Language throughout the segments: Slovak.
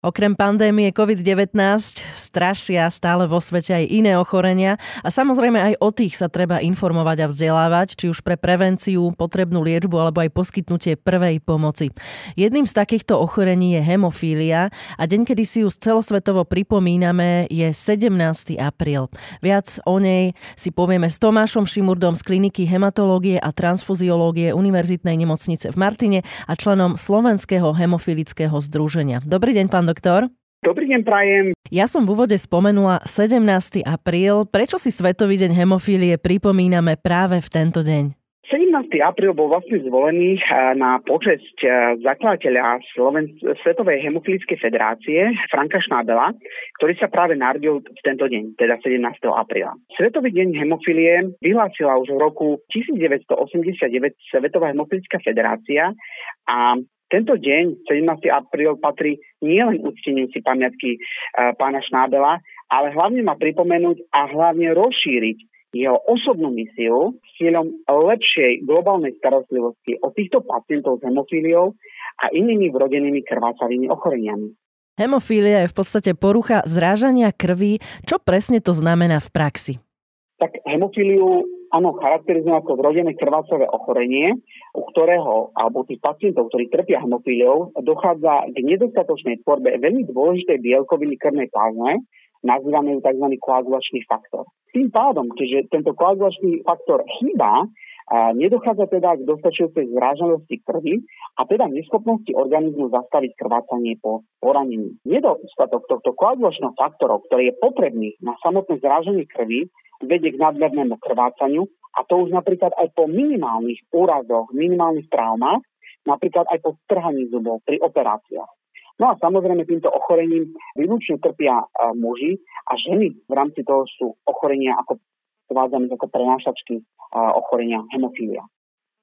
Okrem pandémie COVID-19 strašia stále vo svete aj iné ochorenia a samozrejme aj o tých sa treba informovať a vzdelávať, či už pre prevenciu, potrebnú liečbu alebo aj poskytnutie prvej pomoci. Jedným z takýchto ochorení je hemofília a deň, kedy si ju celosvetovo pripomíname, je 17. apríl. Viac o nej si povieme s Tomášom Šimurdom z kliniky hematológie a transfuziológie Univerzitnej nemocnice v Martine a členom Slovenského hemofilického združenia. Dobrý deň, pán doktor. Dobrý deň, prajem. Ja som v úvode spomenula 17. apríl. Prečo si Svetový deň hemofílie pripomíname práve v tento deň? 17. apríl bol vlastne zvolený eh, na počesť eh, zakladateľa Sloven- Svetovej hemofilickej federácie Franka Šnábela, ktorý sa práve narodil v tento deň, teda 17. apríla. Svetový deň hemofilie vyhlásila už v roku 1989 Svetová hemofilická federácia a tento deň, 17. apríl, patrí nielen ucteniu si pamiatky e, pána Šnábela, ale hlavne má pripomenúť a hlavne rozšíriť jeho osobnú misiu s cieľom lepšej globálnej starostlivosti o týchto pacientov s hemofíliou a inými vrodenými krvácavými ochoreniami. Hemofília je v podstate porucha zrážania krvi. Čo presne to znamená v praxi? Tak hemofíliu áno, charakterizuje ako vrodené krvácavé ochorenie, u ktorého, alebo tých pacientov, ktorí trpia hemofíliou, dochádza k nedostatočnej tvorbe veľmi dôležitej bielkoviny krvnej plazme, nazývané ju tzv. koagulačný faktor. Tým pádom, keďže tento koagulačný faktor chýba, nedochádza teda k dostačujúcej zrážanosti krvi a teda neschopnosti organizmu zastaviť krvácanie po poranení. Nedostatok tohto koagulačného faktorov, ktorý je potrebný na samotné zrážanie krvi, vedie k nadmernému krvácaniu a to už napríklad aj po minimálnych úrazoch, minimálnych traumách, napríklad aj po strhaní zubov pri operáciách. No a samozrejme týmto ochorením výlučne trpia e, muži a ženy v rámci toho sú ochorenia ako uvádzame ako prenášačky ochorenia hemofília.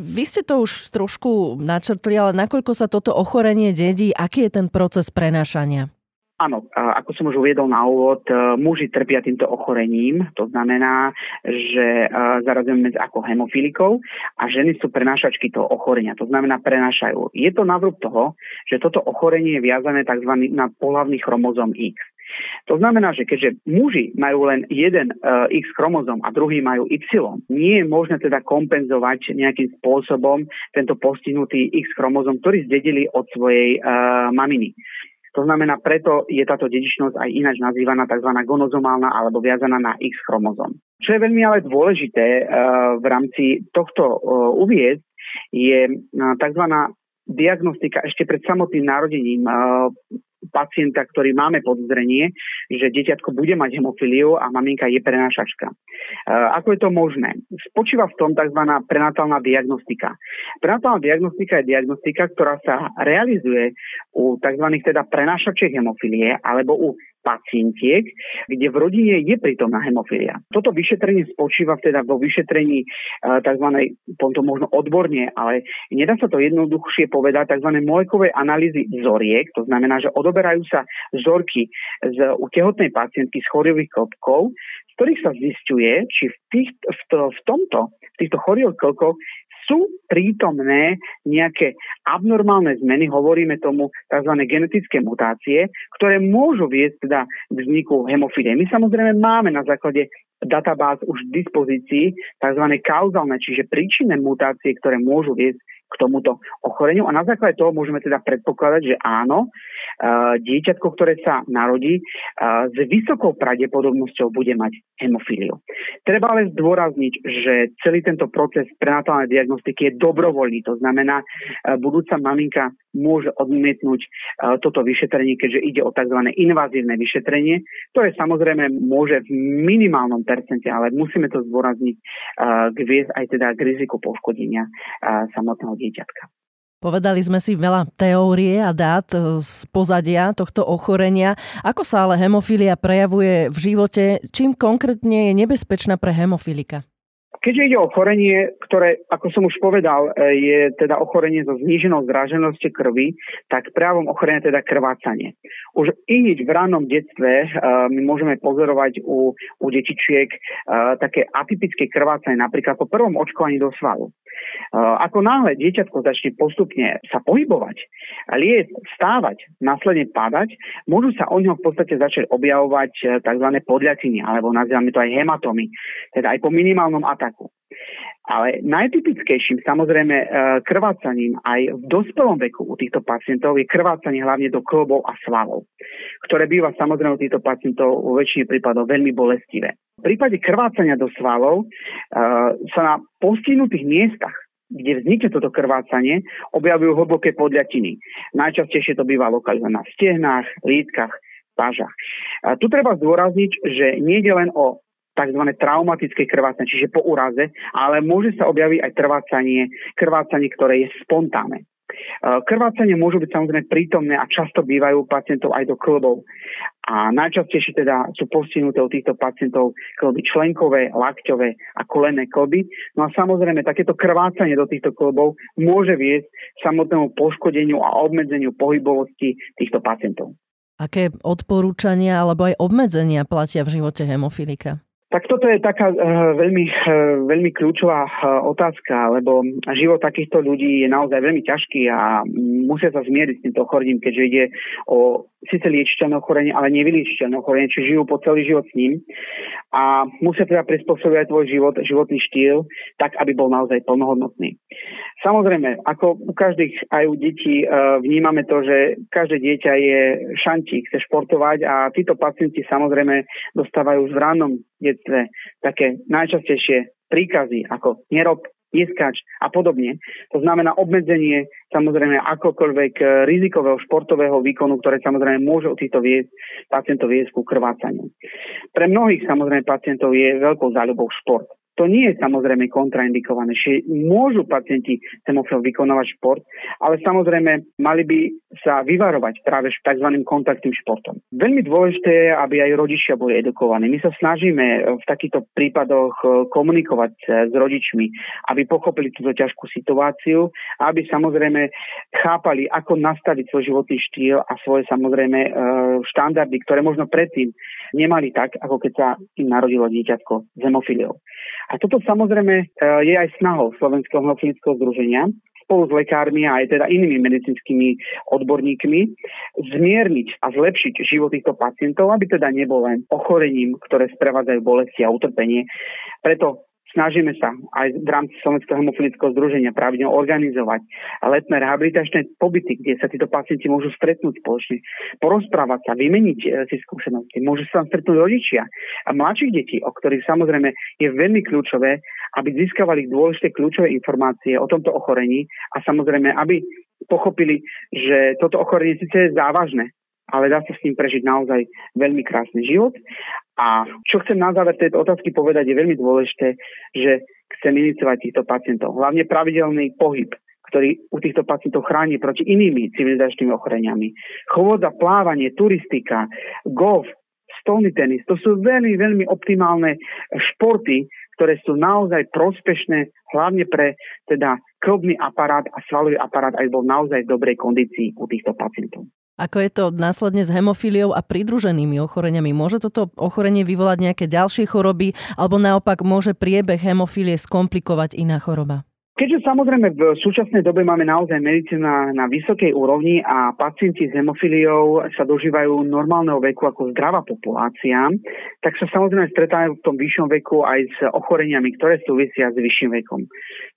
Vy ste to už trošku načrtli, ale nakoľko sa toto ochorenie dedí, aký je ten proces prenášania? Áno, ako som už uviedol na úvod, e, muži trpia týmto ochorením. To znamená, že e, zarazujeme ako hemofilikou a ženy sú prenášačky toho ochorenia. To znamená, prenášajú. Je to navrúb toho, že toto ochorenie je viazané tzv. na pohlavný chromozom X. To znamená, že keďže muži majú len jeden uh, X chromozom a druhý majú Y, nie je možné teda kompenzovať nejakým spôsobom tento postihnutý X chromozom, ktorý zdedili od svojej uh, maminy. To znamená, preto je táto dedičnosť aj ináč nazývaná tzv. gonozomálna alebo viazaná na X chromozom. Čo je veľmi ale dôležité uh, v rámci tohto uviezť, je tzv. diagnostika ešte pred samotným narodením pacienta, ktorý máme podozrenie, že dieťatko bude mať hemofíliu a maminka je prenášačka. E, ako je to možné? Spočíva v tom tzv. prenatálna diagnostika. Prenatálna diagnostika je diagnostika, ktorá sa realizuje u tzv. teda prenášačiek hemofilie alebo u pacientiek, kde v rodine je prítomná hemofilia. Toto vyšetrenie spočíva teda vo vyšetrení e, tzv. to možno odborne, ale nedá sa to jednoduchšie povedať tzv. molekovej analýzy vzoriek, to znamená, že odoberajú sa vzorky z, u tehotnej pacientky s chorivých klopkov, z ktorých sa zistuje, či v, tých, v, to, v tomto, v týchto chorivých klopkoch sú prítomné nejaké abnormálne zmeny, hovoríme tomu tzv. genetické mutácie, ktoré môžu viesť teda k vzniku hemofilie. My samozrejme máme na základe databáz už v dispozícii tzv. kauzálne, čiže príčinné mutácie, ktoré môžu viesť k tomuto ochoreniu a na základe toho môžeme teda predpokladať, že áno, e, dieťatko, ktoré sa narodí, e, s vysokou pravdepodobnosťou bude mať hemofíliu. Treba ale zdôrazniť, že celý tento proces prenatálnej diagnostiky je dobrovoľný, to znamená, e, budúca maminka môže odmietnúť toto vyšetrenie, keďže ide o tzv. invazívne vyšetrenie, ktoré samozrejme môže v minimálnom percente, ale musíme to zdôrazniť, k aj teda k riziku poškodenia samotného dieťatka. Povedali sme si veľa teórie a dát e, z pozadia tohto ochorenia. Ako sa ale hemofília prejavuje v živote? Čím konkrétne je nebezpečná pre hemofilika? Keďže ide o ochorenie, ktoré, ako som už povedal, e, je teda ochorenie so zníženou zráženosťou krvi, tak právom ochorenia teda krvácanie. Už i v rannom detstve uh, my môžeme pozorovať u, u detičiek uh, také atypické krvácanie, napríklad po prvom očkovaní do svalu. Ako náhle dieťatko začne postupne sa pohybovať, liesť, stávať, následne padať, môžu sa o ňom v podstate začať objavovať tzv. podľatiny, alebo nazývame to aj hematomy, teda aj po minimálnom ataku. Ale najtypickejším samozrejme e, krvácaním aj v dospelom veku u týchto pacientov je krvácanie hlavne do klbov a svalov, ktoré býva samozrejme u týchto pacientov vo väčšine prípadov veľmi bolestivé. V prípade krvácania do svalov e, sa na postihnutých miestach kde vznikne toto krvácanie, objavujú hlboké podľatiny. Najčastejšie to býva lokalizované v stehnách, lítkach, pážach. A tu treba zdôrazniť, že nie je len o tzv. traumatické krvácanie, čiže po úraze, ale môže sa objaviť aj krvácanie, krvácanie, ktoré je spontánne. E, krvácanie môžu byť samozrejme prítomné a často bývajú pacientov aj do klbov. A najčastejšie teda sú postihnuté u týchto pacientov klby členkové, lakťové a kolené klby. No a samozrejme takéto krvácanie do týchto klbov môže viesť samotnému poškodeniu a obmedzeniu pohybovosti týchto pacientov. Aké odporúčania alebo aj obmedzenia platia v živote hemofilika? Tak toto je taká uh, veľmi, uh, veľmi kľúčová uh, otázka, lebo život takýchto ľudí je naozaj veľmi ťažký a musia sa zmieriť s týmto ochorením, keďže ide o síce liečiteľné ochorenie, ale nevyliečiteľné ochorenie, či žijú po celý život s ním a musia teda prispôsobiť tvoj život, životný štýl tak, aby bol naozaj plnohodnotný. Samozrejme, ako u každých aj u detí vnímame to, že každé dieťa je šantík, chce športovať a títo pacienti samozrejme dostávajú v rannom detstve také najčastejšie príkazy ako nerob, neskač a podobne. To znamená obmedzenie samozrejme akokoľvek eh, rizikového športového výkonu, ktoré samozrejme môže od týchto viesť, pacientov viesť ku krvácaniu. Pre mnohých samozrejme pacientov je veľkou záľubou šport. To nie je samozrejme kontraindikované. Čiže môžu pacienti hemofil vykonávať šport, ale samozrejme mali by sa vyvarovať práve tzv. kontaktným športom. Veľmi dôležité je, aby aj rodičia boli edukovaní. My sa snažíme v takýchto prípadoch e, komunikovať e, s rodičmi, aby pochopili túto ťažkú situáciu, aby samozrejme chápali, ako nastaviť svoj životný štýl a svoje samozrejme e, štandardy, ktoré možno predtým nemali tak, ako keď sa im narodilo dieťatko s hemofiliou. Toto samozrejme e, je aj snahou Slovenského hemofilického združenia spolu s lekármi a aj teda inými medicínskymi odborníkmi zmierniť a zlepšiť život týchto pacientov, aby teda nebol len ochorením, ktoré sprevádzajú bolesti a utrpenie. Preto Snažíme sa aj v rámci Slovenského hemofilického združenia pravidelne organizovať letné rehabilitačné pobyty, kde sa títo pacienti môžu stretnúť spoločne, porozprávať sa, vymeniť e, si skúsenosti. Môžu sa tam stretnúť rodičia a mladších detí, o ktorých samozrejme je veľmi kľúčové, aby získavali dôležité kľúčové informácie o tomto ochorení a samozrejme, aby pochopili, že toto ochorenie síce je závažné, ale dá sa s ním prežiť naozaj veľmi krásny život. A čo chcem na záver tejto otázky povedať, je veľmi dôležité, že chcem iniciovať týchto pacientov. Hlavne pravidelný pohyb, ktorý u týchto pacientov chráni proti inými civilizačnými ochoreniami. Chôdza, plávanie, turistika, golf, stolný tenis, to sú veľmi, veľmi optimálne športy, ktoré sú naozaj prospešné hlavne pre teda krvný aparát a svalový aparát, aj bol naozaj v dobrej kondícii u týchto pacientov. Ako je to následne s hemofíliou a pridruženými ochoreniami? Môže toto ochorenie vyvolať nejaké ďalšie choroby alebo naopak môže priebeh hemofílie skomplikovať iná choroba? Keďže samozrejme v súčasnej dobe máme naozaj medicína na vysokej úrovni a pacienti s hemofíliou sa dožívajú normálneho veku ako zdravá populácia, tak sa samozrejme stretávajú v tom vyššom veku aj s ochoreniami, ktoré súvisia s vyšším vekom.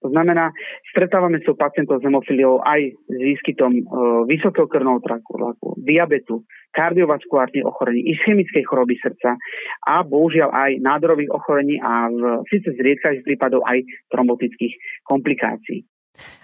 To znamená, stretávame sa pacientov s hemofíliou aj s výskytom e, vysokého krvného traku, diabetu, kardiovaskulárnych ochorení, ischemickej choroby srdca a bohužiaľ aj nádorových ochorení a v síce zriedkavých prípadov aj trombotických komplikácií.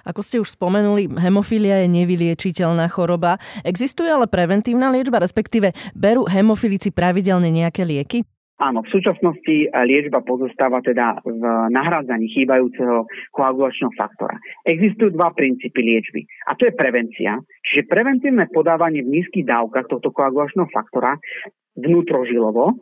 Ako ste už spomenuli, hemofília je nevyliečiteľná choroba. Existuje ale preventívna liečba, respektíve berú hemofilici pravidelne nejaké lieky? Áno, v súčasnosti eh, liečba pozostáva teda v nahrádzaní chýbajúceho koagulačného faktora. Existujú dva princípy liečby a to je prevencia, čiže preventívne podávanie v nízkych dávkach tohto koagulačného faktora vnútrožilovo,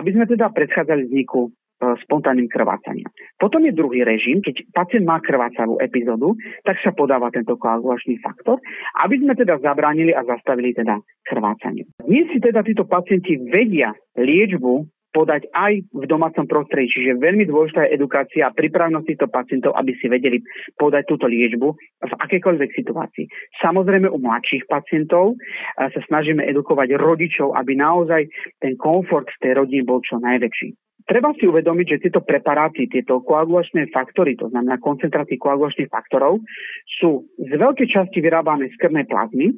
aby sme teda predchádzali vzniku spontánnym krvácaním. Potom je druhý režim, keď pacient má krvácavú epizódu, tak sa podáva tento koagulačný faktor, aby sme teda zabránili a zastavili teda krvácanie. Dnes si teda títo pacienti vedia liečbu podať aj v domácom prostredí. Čiže veľmi dôležitá je edukácia a pripravnosť týchto pacientov, aby si vedeli podať túto liečbu v akékoľvek situácii. Samozrejme u mladších pacientov sa snažíme edukovať rodičov, aby naozaj ten komfort v tej rodine bol čo najväčší. Treba si uvedomiť, že tieto preparáty, tieto koagulačné faktory, to znamená koncentráty koagulačných faktorov, sú z veľkej časti vyrábané z krvnej plazmy.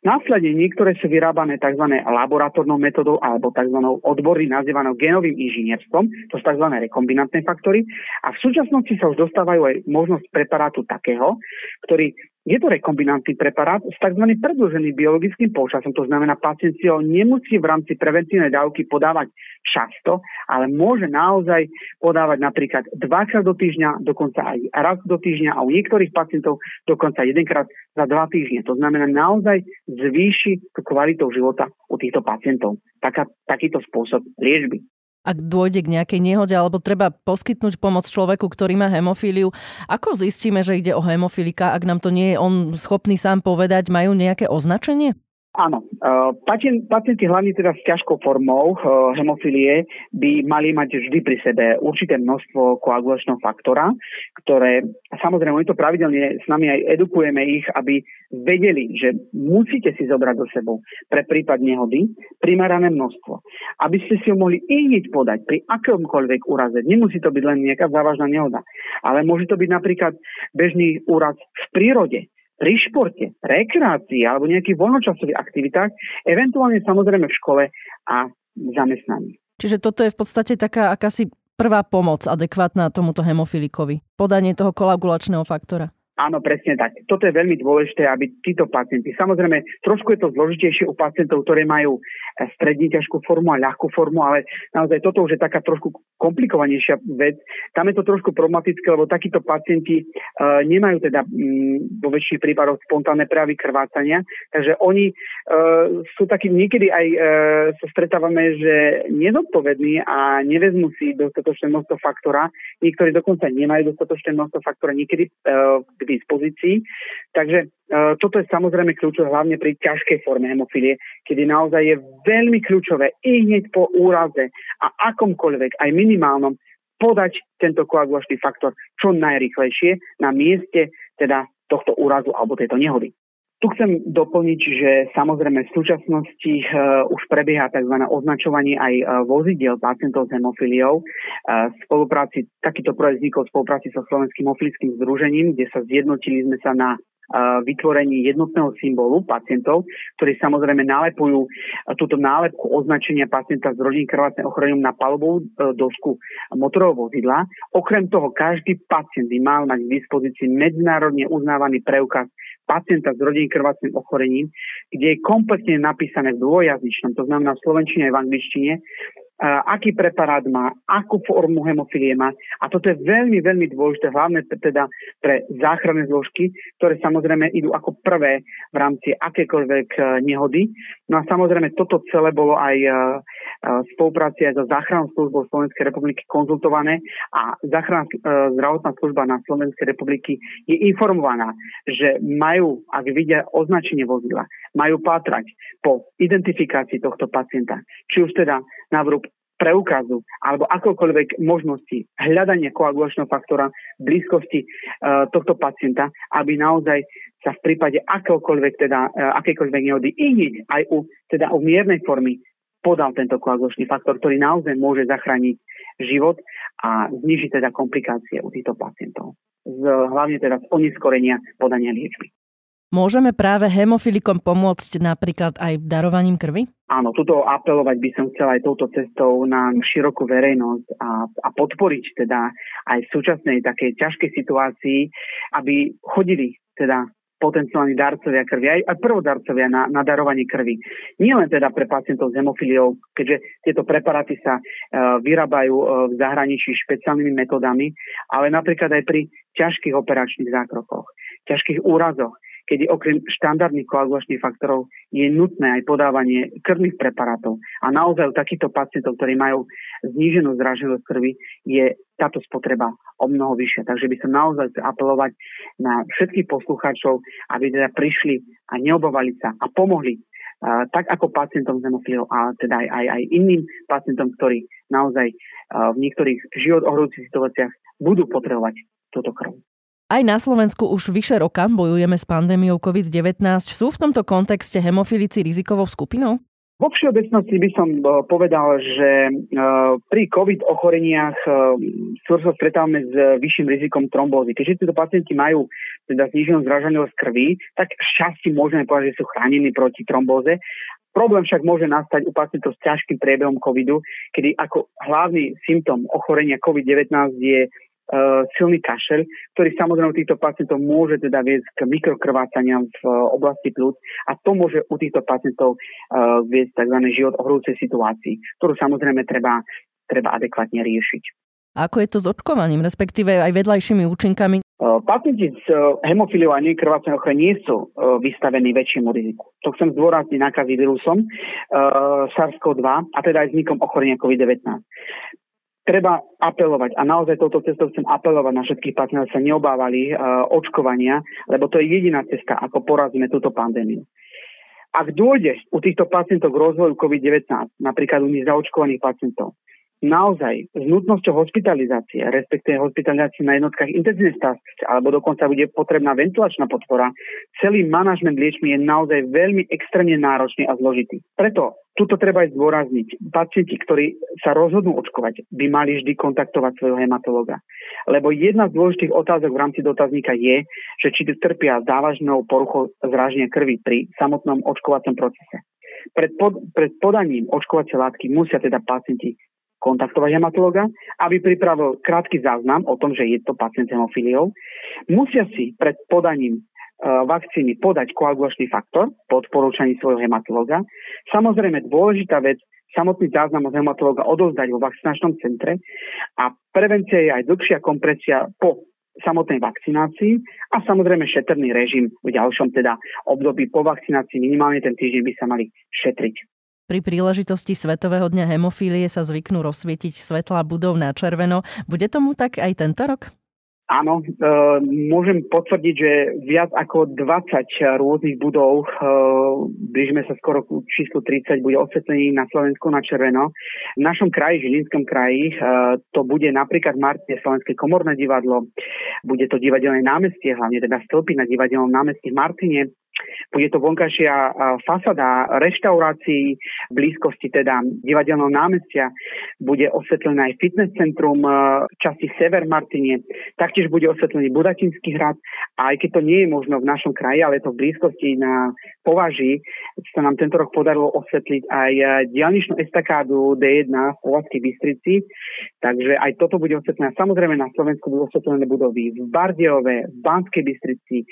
Následne niektoré sú vyrábané tzv. laboratórnou metodou alebo tzv. odborný nazývanou genovým inžinierstvom, to sú tzv. rekombinantné faktory. A v súčasnosti sa už dostávajú aj možnosť preparátu takého, ktorý je to rekombinantný preparát s tzv. predĺženým biologickým počasom, to znamená, pacient si ho nemusí v rámci preventívnej dávky podávať často, ale môže naozaj podávať napríklad dvakrát do týždňa, dokonca aj raz do týždňa a u niektorých pacientov dokonca jedenkrát za dva týždne. To znamená, naozaj zvýši kvalitou života u týchto pacientov. Taká, takýto spôsob liečby ak dôjde k nejakej nehode alebo treba poskytnúť pomoc človeku, ktorý má hemofíliu, ako zistíme, že ide o hemofilika, ak nám to nie je on schopný sám povedať, majú nejaké označenie? Áno, uh, pacient, pacienti hlavne teda s ťažkou formou uh, hemofilie by mali mať vždy pri sebe určité množstvo koagulačného faktora, ktoré samozrejme oni to pravidelne s nami aj edukujeme ich, aby vedeli, že musíte si zobrať do sebou pre prípad nehody primerané množstvo. Aby ste si ho mohli i podať pri akomkoľvek úraze. Nemusí to byť len nejaká závažná nehoda, ale môže to byť napríklad bežný úraz v prírode, pri športe, rekreácii alebo nejakých voľnočasových aktivitách, eventuálne samozrejme v škole a zamestnaní. Čiže toto je v podstate taká akási prvá pomoc adekvátna tomuto hemofilikovi. Podanie toho koagulačného faktora. Áno, presne tak. Toto je veľmi dôležité, aby títo pacienti, samozrejme, trošku je to zložitejšie u pacientov, ktorí majú eh, stredne ťažkú formu a ľahkú formu, ale naozaj toto už je taká trošku komplikovanejšia vec. Tam je to trošku problematické, lebo takíto pacienti uh, nemajú teda um, vo väčších prípadoch spontánne prejavy krvácania, takže oni uh, sú takí, niekedy aj uh, sa stretávame, že nezodpovední a nevezmú si dostatočné množstvo faktora, niektorí dokonca nemajú dostatočné množstvo faktora, niekedy uh, dispozícii. Takže e, toto je samozrejme kľúčové hlavne pri ťažkej forme hemofilie, kedy naozaj je veľmi kľúčové i hneď po úraze a akomkoľvek, aj minimálnom, podať tento koagulačný faktor čo najrychlejšie na mieste teda tohto úrazu alebo tejto nehody. Tu chcem doplniť, že samozrejme v súčasnosti uh, už prebieha tzv. označovanie aj uh, vozidiel pacientov s hemofíliou. Uh, v spolupráci, takýto projekt vznikol v spolupráci so Slovenským hemofilickým združením, kde sa zjednotili sme sa na vytvorení jednotného symbolu pacientov, ktorí samozrejme nálepujú túto nálepku označenia pacienta s rodinným krvácnym ochorením na palubovú dosku motorového vozidla. Okrem toho, každý pacient by mal mať k dispozícii medzinárodne uznávaný preukaz pacienta s rodinným krvácnym ochorením, kde je kompletne napísané v dvojazyčnom, to znamená v slovenčine aj v angličtine, aký preparát má, akú formu hemofilie má. A toto je veľmi, veľmi dôležité, hlavne teda pre záchranné zložky, ktoré samozrejme idú ako prvé v rámci akékoľvek e, nehody. No a samozrejme toto celé bolo aj e, e, v spolupráci aj so záchrannou službou Slovenskej republiky konzultované a záchranná zdravotná služba na Slovenskej republiky je informovaná, že majú, ak vidia označenie vozidla, majú pátrať po identifikácii tohto pacienta. Či už teda na vrúb preukazu alebo akokoľvek možnosti hľadania koagulačného faktora v blízkosti uh, tohto pacienta, aby naozaj sa v prípade akéhokoľvek, teda, uh, akékoľvek nehody i aj u, teda u miernej formy podal tento koagulačný faktor, ktorý naozaj môže zachrániť život a znižiť teda komplikácie u týchto pacientov. Z, hlavne teda z oneskorenia podania liečby. Môžeme práve hemofilikom pomôcť napríklad aj darovaním krvi? Áno, tuto apelovať by som chcel aj touto cestou na širokú verejnosť a, a podporiť teda aj v súčasnej takej ťažkej situácii, aby chodili teda potenciálni darcovia krvi, aj, aj prvodarcovia na, na darovanie krvi. Nie len teda pre pacientov s hemofiliou, keďže tieto preparáty sa e, vyrábajú e, v zahraničí špeciálnymi metodami, ale napríklad aj pri ťažkých operačných zákrokoch, ťažkých úrazoch, kedy okrem štandardných koagulačných faktorov je nutné aj podávanie krvných preparátov. A naozaj u takýchto pacientov, ktorí majú zníženú zraženosť krvi, je táto spotreba o mnoho vyššia. Takže by som naozaj apelovať na všetkých poslucháčov, aby teda prišli a neobávali sa a pomohli Uh, tak ako pacientom s hemofíliou a teda aj, aj, aj iným pacientom, ktorí naozaj uh, v niektorých život ohrozujúcich situáciách budú potrebovať túto krv. Aj na Slovensku už vyše roka bojujeme s pandémiou COVID-19. Sú v tomto kontexte hemofilici rizikovou skupinou? Vo všeobecnosti by som e, povedal, že e, pri COVID ochoreniach e, sa stretávame s vyšším rizikom trombózy. Keďže títo pacienti majú teda zniženú zražanosť krvi, tak šťastí môžeme povedať, že sú chránení proti trombóze. Problém však môže nastať u pacientov s ťažkým priebehom covidu, kedy ako hlavný symptom ochorenia COVID-19 je silný kašel, ktorý samozrejme u týchto pacientov môže teda viesť k mikrokrvácaniam v uh, oblasti plúc a to môže u týchto pacientov uh, viesť tzv. život ohrúcej situácii, ktorú samozrejme treba, treba adekvátne riešiť. Ako je to s očkovaním, respektíve aj vedľajšími účinkami? Pacienti s hemofíliou a nekrvácaním ochrany nie sú vystavení väčšiemu riziku. To chcem zdôrazniť nákazy vírusom SARS-CoV-2 a teda aj vznikom ochorenia COVID-19 treba apelovať a naozaj touto cestou chcem apelovať na všetkých pacientov, sa neobávali uh, očkovania, lebo to je jediná cesta, ako porazíme túto pandémiu. Ak dôjde u týchto pacientov k rozvoju COVID-19, napríklad u nezaočkovaných pacientov, naozaj s nutnosťou hospitalizácie, respektíve hospitalizácie na jednotkách intenzívnej starostlivosti, alebo dokonca bude potrebná ventilačná podpora, celý manažment liečby je naozaj veľmi extrémne náročný a zložitý. Preto tuto treba aj zdôrazniť. Pacienti, ktorí sa rozhodnú očkovať, by mali vždy kontaktovať svojho hematologa. Lebo jedna z dôležitých otázok v rámci dotazníka je, že či trpia závažnou poruchou zráženia krvi pri samotnom očkovacom procese. Pred, pod, pred podaním očkovacie látky musia teda pacienti kontaktovať hematologa, aby pripravil krátky záznam o tom, že je to pacient s hemofíliou. Musia si pred podaním e, vakcíny podať koagulačný faktor po odporúčaní svojho hematologa. Samozrejme dôležitá vec, samotný záznam od hematologa odovzdať vo vakcinačnom centre a prevencia je aj dlhšia kompresia po samotnej vakcinácii a samozrejme šetrný režim v ďalšom teda období po vakcinácii minimálne ten týždeň by sa mali šetriť. Pri príležitosti Svetového dňa hemofílie sa zvyknú rozsvietiť svetla budov na červeno. Bude tomu tak aj tento rok? Áno, e, môžem potvrdiť, že viac ako 20 rôznych budov, e, blížime sa skoro k číslu 30, bude osvetlený na Slovensku na červeno. V našom kraji, Žilinskom kraji, e, to bude napríklad v Martine Slovenské komorné divadlo, bude to divadelné námestie, hlavne teda stĺpy na divadelnom námestí v Martine, bude to vonkajšia fasada reštaurácií v blízkosti teda divadelného námestia. Bude osvetlené aj fitness centrum v časti Sever Martine. Taktiež bude osvetlený Budatinský hrad. A aj keď to nie je možno v našom kraji, ale je to v blízkosti na Považi, sa nám tento rok podarilo osvetliť aj diálničnú estakádu D1 v Povazkej Bystrici. Takže aj toto bude osvetlené. Samozrejme na Slovensku budú osvetlené budovy v Bardiove, v Banskej Bystrici,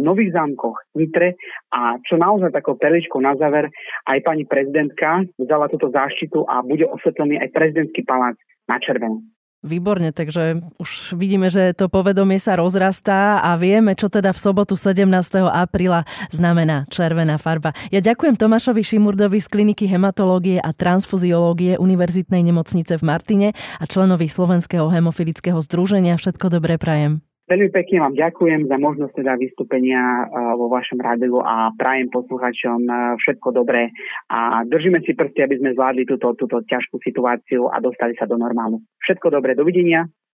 Nových zámkoch, Nitre a čo naozaj takou perličkou na záver, aj pani prezidentka vzala túto záštitu a bude osvetlený aj prezidentský palác na červeno. Výborne, takže už vidíme, že to povedomie sa rozrastá a vieme, čo teda v sobotu 17. apríla znamená červená farba. Ja ďakujem Tomášovi Šimurdovi z kliniky hematológie a transfuziológie Univerzitnej nemocnice v Martine a členovi Slovenského hemofilického združenia. Všetko dobré prajem. Veľmi pekne vám ďakujem za možnosť teda vystúpenia vo vašom rádiu a prajem posluchačom všetko dobré a držíme si prsty, aby sme zvládli túto, túto ťažkú situáciu a dostali sa do normálu. Všetko dobré, dovidenia.